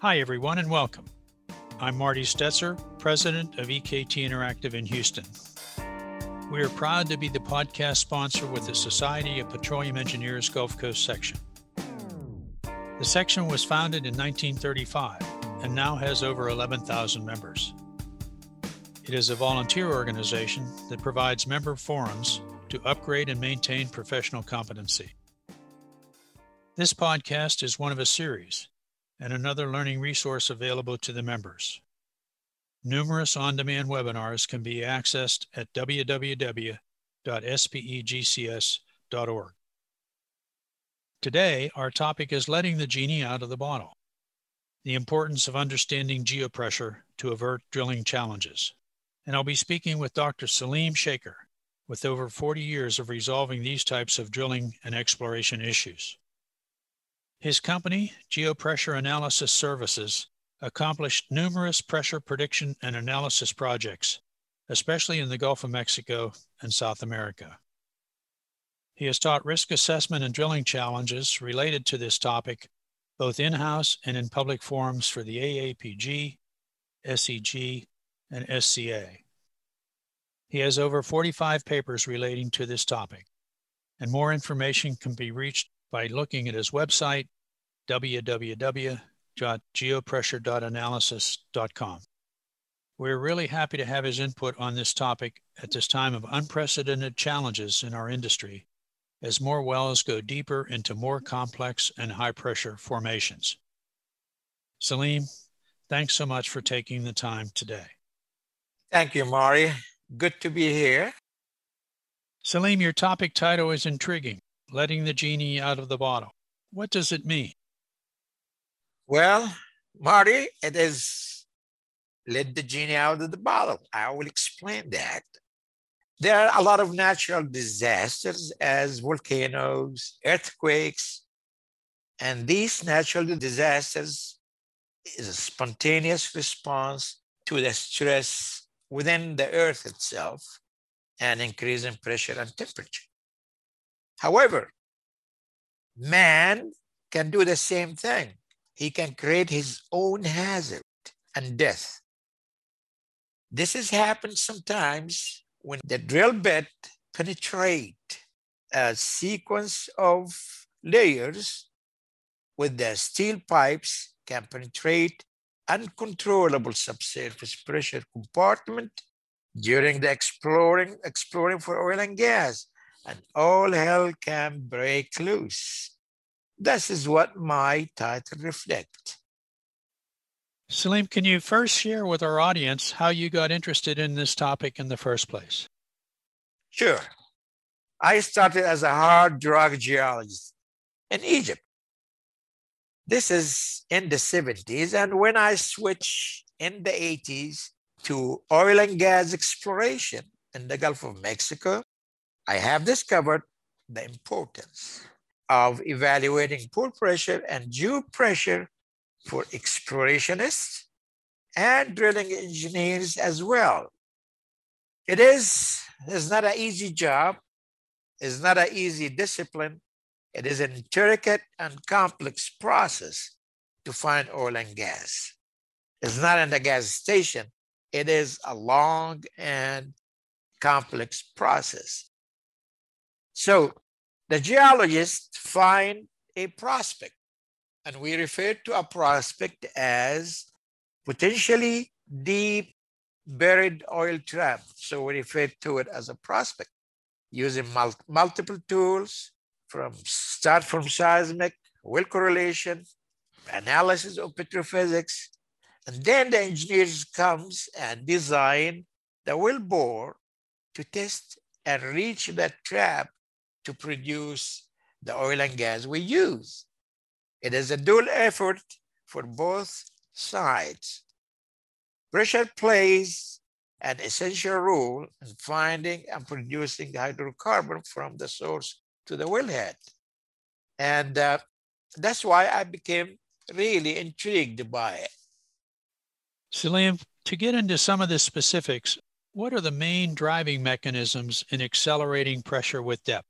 Hi, everyone, and welcome. I'm Marty Stetzer, president of EKT Interactive in Houston. We are proud to be the podcast sponsor with the Society of Petroleum Engineers Gulf Coast section. The section was founded in 1935 and now has over 11,000 members. It is a volunteer organization that provides member forums to upgrade and maintain professional competency. This podcast is one of a series and another learning resource available to the members. Numerous on demand webinars can be accessed at www.spegcs.org. Today, our topic is letting the genie out of the bottle the importance of understanding geopressure to avert drilling challenges. And I'll be speaking with Dr. Selim Shaker, with over 40 years of resolving these types of drilling and exploration issues. His company, Geopressure Analysis Services, accomplished numerous pressure prediction and analysis projects, especially in the Gulf of Mexico and South America. He has taught risk assessment and drilling challenges related to this topic, both in house and in public forums for the AAPG, SEG, and SCA. He has over 45 papers relating to this topic, and more information can be reached by looking at his website, www.geopressure.analysis.com. We're really happy to have his input on this topic at this time of unprecedented challenges in our industry as more wells go deeper into more complex and high pressure formations. Selim, thanks so much for taking the time today. Thank you, Mari. Good to be here. Selim, your topic title is intriguing letting the genie out of the bottle. What does it mean? Well, Marty, it is let the genie out of the bottle. I will explain that. There are a lot of natural disasters as volcanoes, earthquakes, and these natural disasters is a spontaneous response to the stress within the earth itself and increase in pressure and temperature. However, man can do the same thing. He can create his own hazard and death. This has happened sometimes when the drill bit penetrate a sequence of layers with the steel pipes can penetrate uncontrollable subsurface pressure compartment during the exploring exploring for oil and gas and all hell can break loose. This is what my title reflects. Selim, can you first share with our audience how you got interested in this topic in the first place? Sure. I started as a hard rock geologist in Egypt. This is in the 70s, and when I switched in the 80s to oil and gas exploration in the Gulf of Mexico, I have discovered the importance of evaluating pore pressure and dew pressure for explorationists and drilling engineers as well. It is it's not an easy job. It's not an easy discipline. It is an intricate and complex process to find oil and gas. It's not in the gas station. It is a long and complex process. So the geologists find a prospect, and we refer to a prospect as potentially deep buried oil trap. So we refer to it as a prospect using mul- multiple tools from start from seismic, well correlation, analysis of petrophysics, and then the engineers comes and design the well bore to test and reach that trap to produce the oil and gas we use. It is a dual effort for both sides. Pressure plays an essential role in finding and producing hydrocarbon from the source to the wellhead. And uh, that's why I became really intrigued by it. Selim, to get into some of the specifics, what are the main driving mechanisms in accelerating pressure with depth?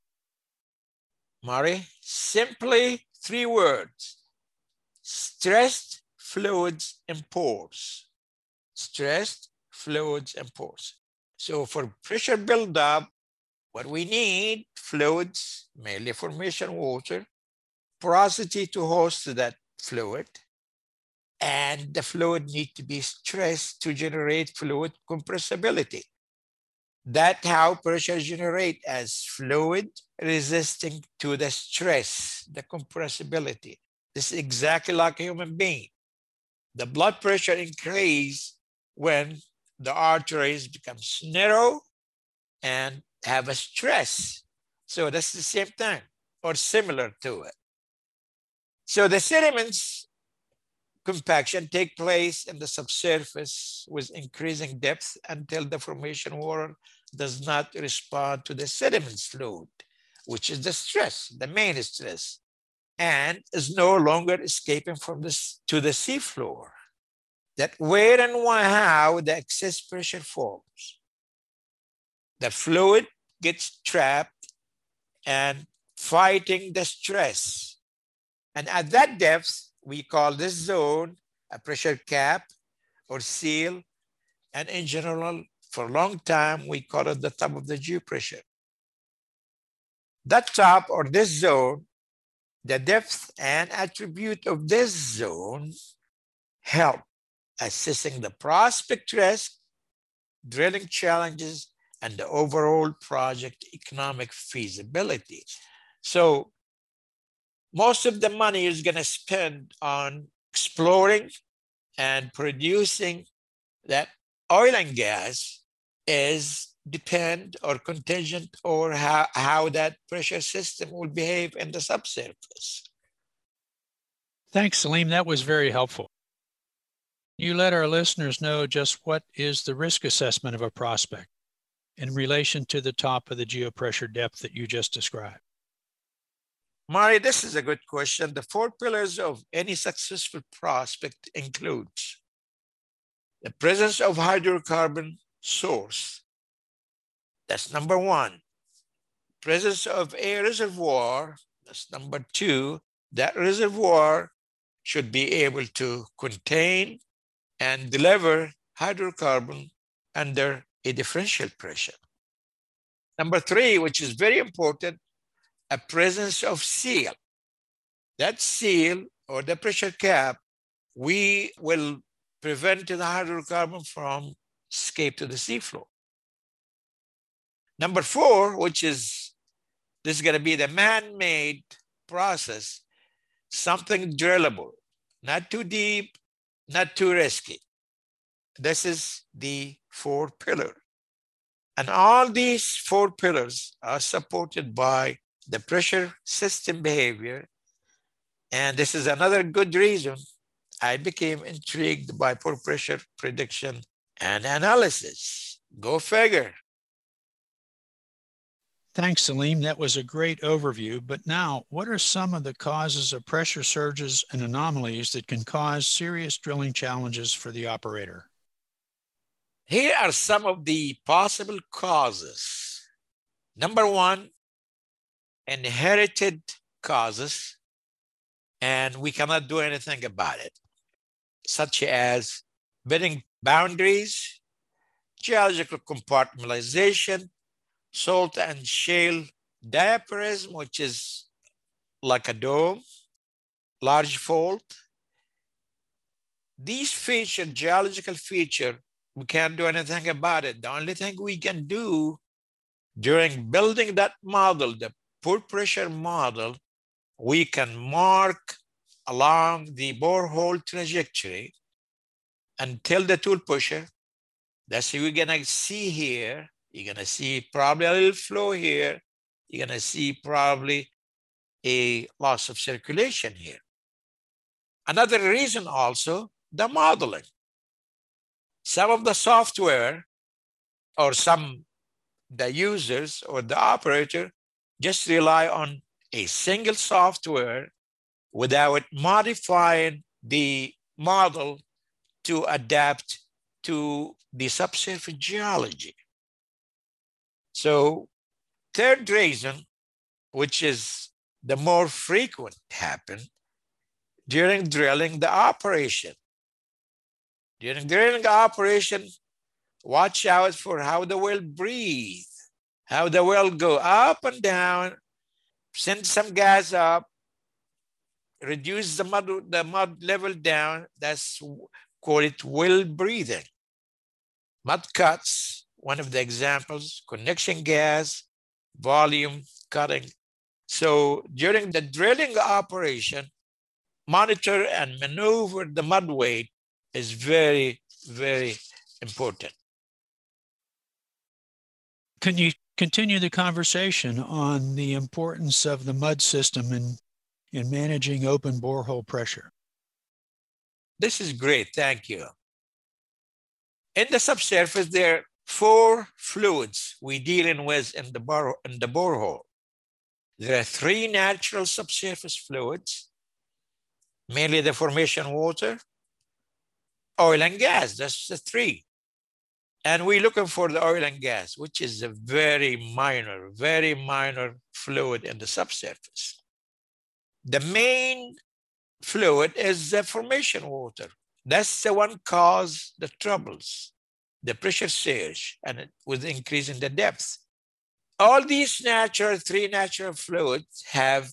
Murray, simply three words stressed fluids and pores. Stressed fluids and pores. So for pressure buildup, what we need, fluids, mainly formation water, porosity to host that fluid, and the fluid need to be stressed to generate fluid compressibility. That's how pressure generate as fluid resisting to the stress, the compressibility. This is exactly like a human being. The blood pressure increase when the arteries becomes narrow and have a stress. So that's the same thing or similar to it. So the sediments compaction take place in the subsurface with increasing depth until the formation water does not respond to the sediment load, which is the stress, the main stress, and is no longer escaping from this to the seafloor. That where and why, how the excess pressure forms. The fluid gets trapped and fighting the stress. And at that depth, we call this zone a pressure cap or seal. And in general, for a long time, we call it the top of the geopressure. That top or this zone, the depth and attribute of this zone help assessing the prospect risk, drilling challenges, and the overall project economic feasibility. So most of the money is going to spend on exploring and producing that oil and gas is depend or contingent or how, how that pressure system will behave in the subsurface. Thanks, Selim. That was very helpful. You let our listeners know just what is the risk assessment of a prospect in relation to the top of the geopressure depth that you just described. Mari, this is a good question. The four pillars of any successful prospect includes the presence of hydrocarbon source. That's number one. Presence of a reservoir. That's number two. That reservoir should be able to contain and deliver hydrocarbon under a differential pressure. Number three, which is very important, a presence of seal. That seal or the pressure cap, we will prevent the hydrocarbon from escape to the seafloor. Number four, which is this is going to be the man-made process, something drillable, not too deep, not too risky. This is the four pillar. And all these four pillars are supported by the pressure system behavior. And this is another good reason I became intrigued by pore pressure prediction and analysis. Go figure. Thanks, Selim. That was a great overview. But now, what are some of the causes of pressure surges and anomalies that can cause serious drilling challenges for the operator? Here are some of the possible causes. Number one, inherited causes, and we cannot do anything about it, such as bedding boundaries, geological compartmentalization, salt and shale diapirism, which is like a dome, large fault. These feature, geological feature, we can't do anything about it. The only thing we can do during building that model, the pore pressure model, we can mark along the borehole trajectory until the tool pusher. That's what we're gonna see here. You're gonna see probably a little flow here. You're gonna see probably a loss of circulation here. Another reason also, the modeling. Some of the software or some the users or the operator just rely on a single software without modifying the model to adapt to the subsurface geology. So third reason, which is the more frequent happen, during drilling the operation. During drilling operation, watch out for how the well breathe, how the well go up and down, send some gas up, reduce the mud, the mud level down. That's call it well breathing. Mud cuts, one of the examples, connection gas, volume cutting. So during the drilling operation, monitor and maneuver the mud weight is very, very important. Can you continue the conversation on the importance of the mud system in, in managing open borehole pressure? This is great, thank you. In the subsurface, there are four fluids we dealing with in the, bore, in the borehole. There are three natural subsurface fluids, mainly the formation water, oil and gas, that's the three. And we're looking for the oil and gas, which is a very minor, very minor fluid in the subsurface. The main fluid is the formation water. That's the one cause the troubles, the pressure surge, and it, with increasing the depth. All these natural, three natural fluids have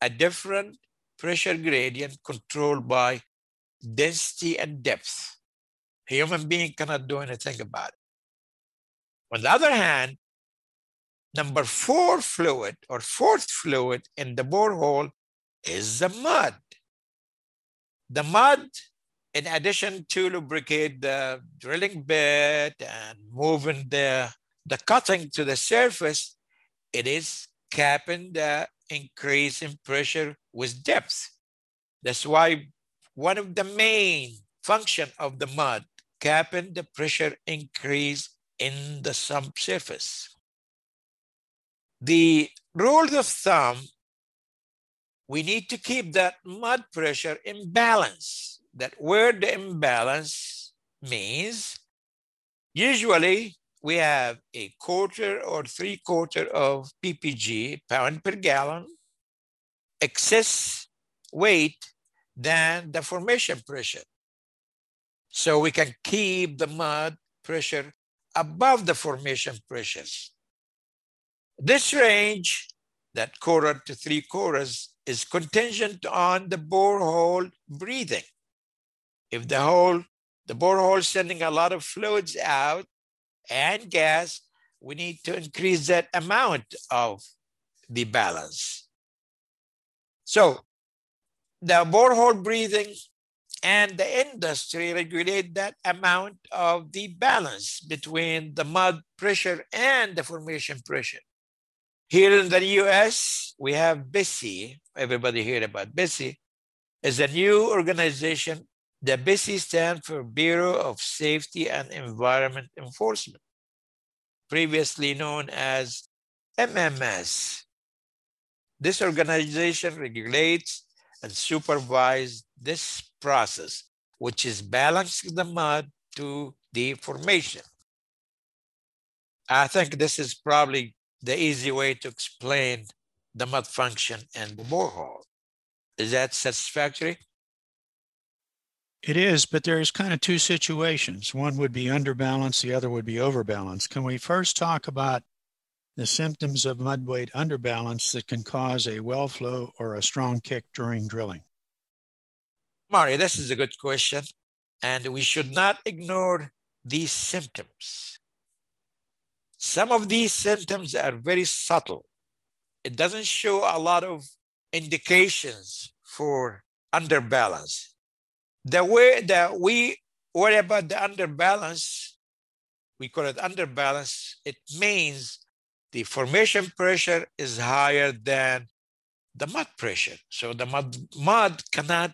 a different pressure gradient controlled by density and depth. A human being cannot do anything about it. On the other hand, number four fluid or fourth fluid in the borehole is the mud. The mud, in addition to lubricate the drilling bit and moving the, the cutting to the surface, it is capping the increase in pressure with depth. That's why one of the main function of the mud capping the pressure increase in the subsurface. The rule of thumb we need to keep that mud pressure in balance. That word imbalance means usually we have a quarter or three quarter of ppg, pound per gallon, excess weight than the formation pressure. So we can keep the mud pressure above the formation pressures. This range, that quarter to three quarters, is contingent on the borehole breathing. If the hole, the borehole is sending a lot of fluids out and gas, we need to increase that amount of the balance. So the borehole breathing and the industry regulate that amount of the balance between the mud pressure and the formation pressure. Here in the US, we have BSEE. Everybody heard about BSEE. It's a new organization. The BSEE stands for Bureau of Safety and Environment Enforcement, previously known as MMS. This organization regulates and supervises this process, which is balancing the mud to the formation. I think this is probably the easy way to explain the mud function and the borehole. Is that satisfactory? It is, but there's kind of two situations. One would be underbalance, the other would be overbalance. Can we first talk about the symptoms of mud weight underbalance that can cause a well flow or a strong kick during drilling? Mario, this is a good question. And we should not ignore these symptoms. Some of these symptoms are very subtle. It doesn't show a lot of indications for underbalance. The way that we worry about the underbalance, we call it underbalance, it means the formation pressure is higher than the mud pressure. So the mud, mud cannot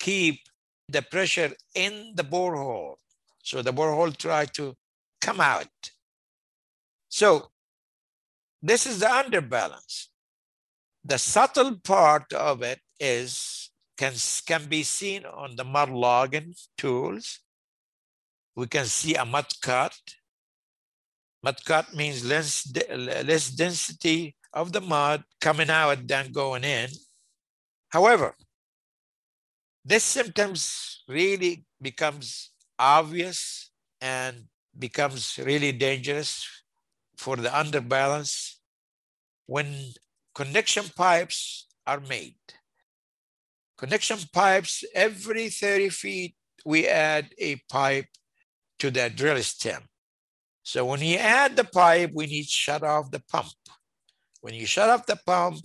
keep the pressure in the borehole. So the borehole try to come out. So this is the underbalance. The subtle part of it is can, can be seen on the mud logging tools. We can see a mud cut. Mud cut means less, less density of the mud coming out than going in. However, this symptoms really becomes obvious and becomes really dangerous for the underbalance when connection pipes are made. Connection pipes, every 30 feet, we add a pipe to the drill stem. So when you add the pipe, we need to shut off the pump. When you shut off the pump,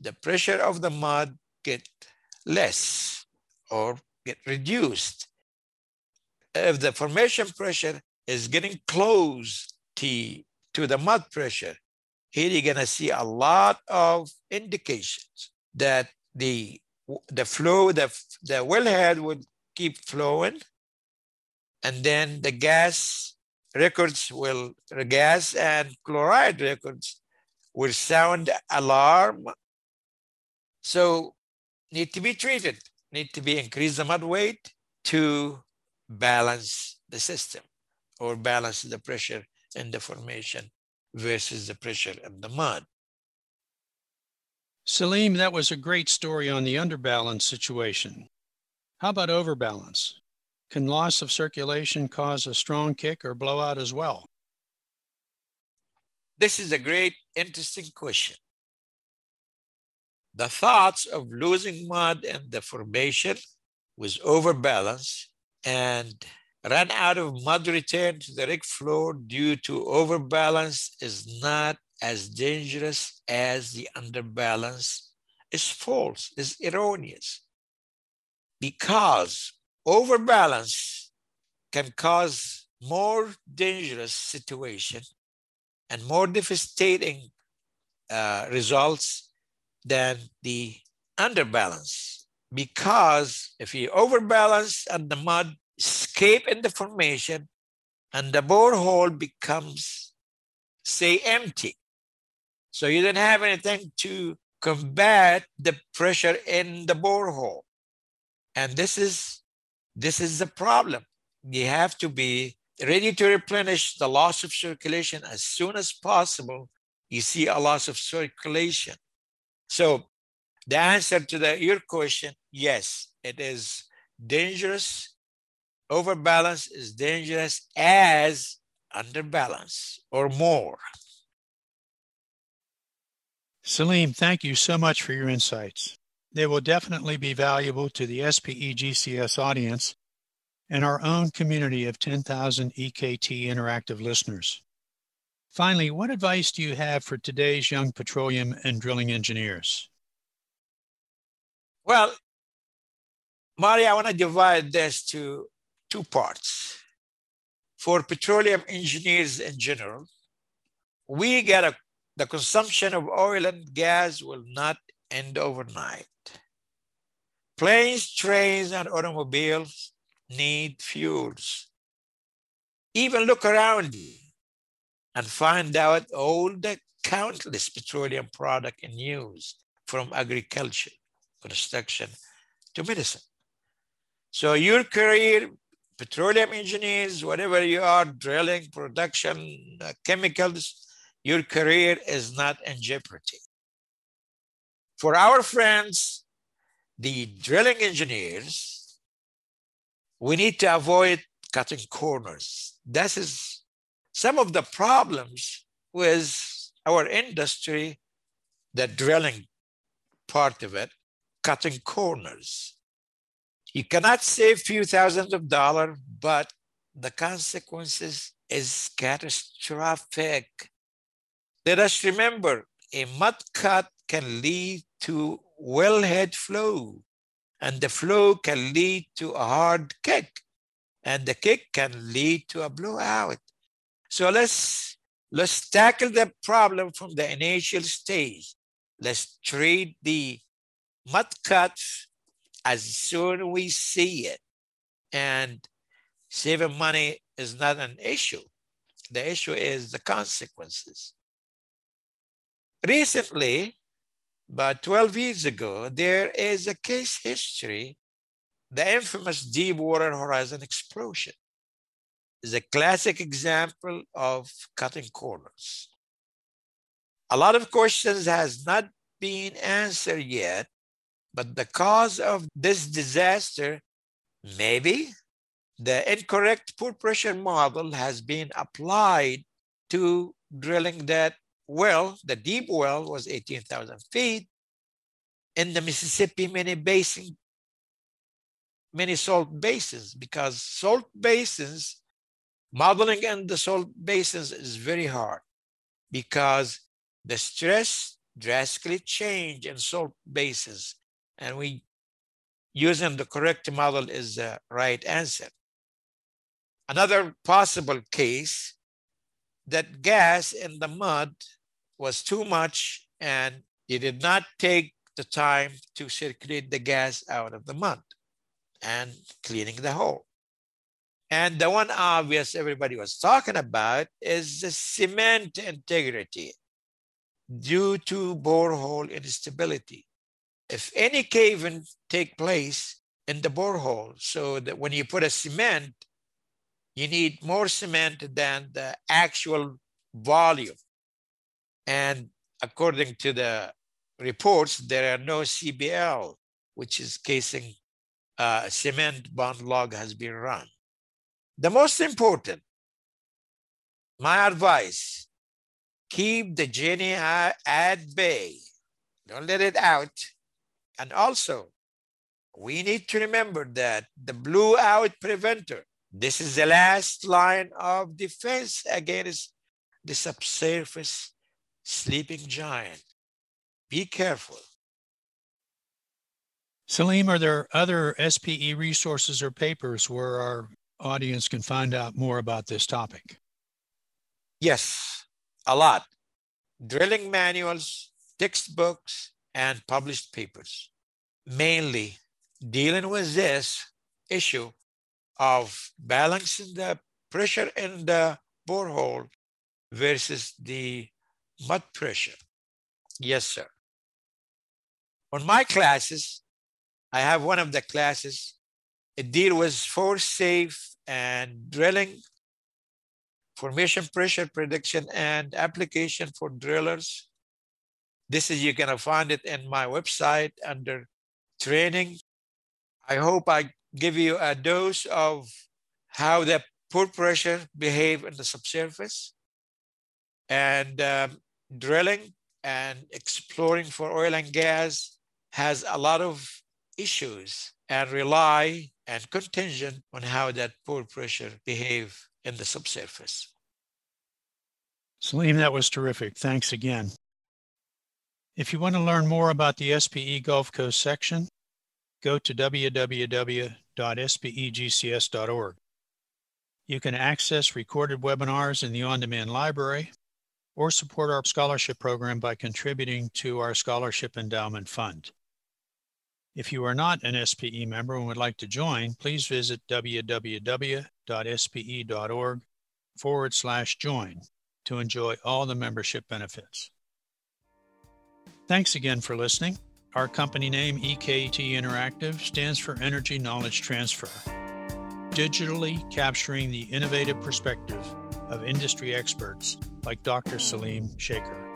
the pressure of the mud get less or get reduced. If the formation pressure is getting close to, to the mud pressure, here you're gonna see a lot of indications that the the flow, the, the wellhead would keep flowing, and then the gas records will, the gas and chloride records will sound alarm. So need to be treated, need to be increase the mud weight to balance the system or balance the pressure in the formation versus the pressure of the mud. Selim, that was a great story on the underbalance situation. How about overbalance? Can loss of circulation cause a strong kick or blowout as well? This is a great, interesting question. The thoughts of losing mud and the formation with overbalance and run out of mud return to the rig floor due to overbalance is not as dangerous as the underbalance is false, is erroneous. Because overbalance can cause more dangerous situation and more devastating uh, results than the underbalance. Because if you overbalance and the mud escape in the formation and the borehole becomes, say, empty. So you don't have anything to combat the pressure in the borehole. And this is this is the problem. You have to be ready to replenish the loss of circulation as soon as possible. You see a loss of circulation. So the answer to the, your question, yes, it is dangerous overbalance is dangerous as underbalance or more. Selim, thank you so much for your insights. They will definitely be valuable to the SPE GCS audience and our own community of 10,000 EKT interactive listeners. Finally, what advice do you have for today's young petroleum and drilling engineers? Well, Mari, I want to divide this to two parts. For petroleum engineers in general, we get a, the consumption of oil and gas will not end overnight. Planes, trains, and automobiles need fuels. Even look around you and find out all the countless petroleum products in use from agriculture, construction to medicine. So your career petroleum engineers, whatever you are, drilling, production, uh, chemicals, your career is not in jeopardy. For our friends, the drilling engineers, we need to avoid cutting corners. This is some of the problems with our industry, the drilling part of it, cutting corners. You cannot save few thousands of dollars, but the consequences is catastrophic. Let us remember a mud cut can lead to wellhead flow, and the flow can lead to a hard kick, and the kick can lead to a blowout. So let's let's tackle the problem from the initial stage. Let's treat the mud cuts as soon as we see it. And saving money is not an issue. The issue is the consequences. Recently, about 12 years ago, there is a case history, the infamous Deepwater Horizon explosion is a classic example of cutting corners. A lot of questions has not been answered yet But the cause of this disaster, maybe the incorrect pore pressure model has been applied to drilling that well, the deep well was 18,000 feet in the Mississippi mini basin, many salt basins, because salt basins, modeling in the salt basins is very hard because the stress drastically change in salt basins and we using the correct model is the right answer. Another possible case that gas in the mud was too much and you did not take the time to circulate the gas out of the mud and cleaning the hole. And the one obvious everybody was talking about is the cement integrity due to borehole instability. If any caving take place in the borehole, so that when you put a cement, you need more cement than the actual volume. And according to the reports, there are no CBL, which is casing uh, cement bond log has been run. The most important, my advice, keep the genie at bay. Don't let it out. And also, we need to remember that the blue out preventer, this is the last line of defense against the subsurface sleeping giant. Be careful. Selim, are there other SPE resources or papers where our audience can find out more about this topic? Yes, a lot. Drilling manuals, textbooks, and published papers, mainly dealing with this issue of balancing the pressure in the borehole versus the mud pressure. Yes, sir. On my classes, I have one of the classes. It deal with force safe and drilling, formation pressure prediction and application for drillers. This is, you're gonna find it in my website under training. I hope I give you a dose of how the pore pressure behave in the subsurface and um, drilling and exploring for oil and gas has a lot of issues and rely and contingent on how that pore pressure behave in the subsurface. Selim, that was terrific. Thanks again. If you want to learn more about the SPE Gulf Coast section, go to www.spegcs.org. You can access recorded webinars in the on-demand library or support our scholarship program by contributing to our Scholarship Endowment Fund. If you are not an SPE member and would like to join, please visit www.spe.org forward slash join to enjoy all the membership benefits. Thanks again for listening. Our company name, EKT Interactive, stands for Energy Knowledge Transfer, digitally capturing the innovative perspective of industry experts like Dr. Selim Shaker.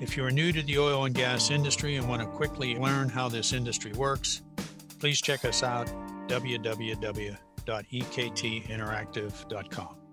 If you are new to the oil and gas industry and want to quickly learn how this industry works, please check us out www.ektinteractive.com.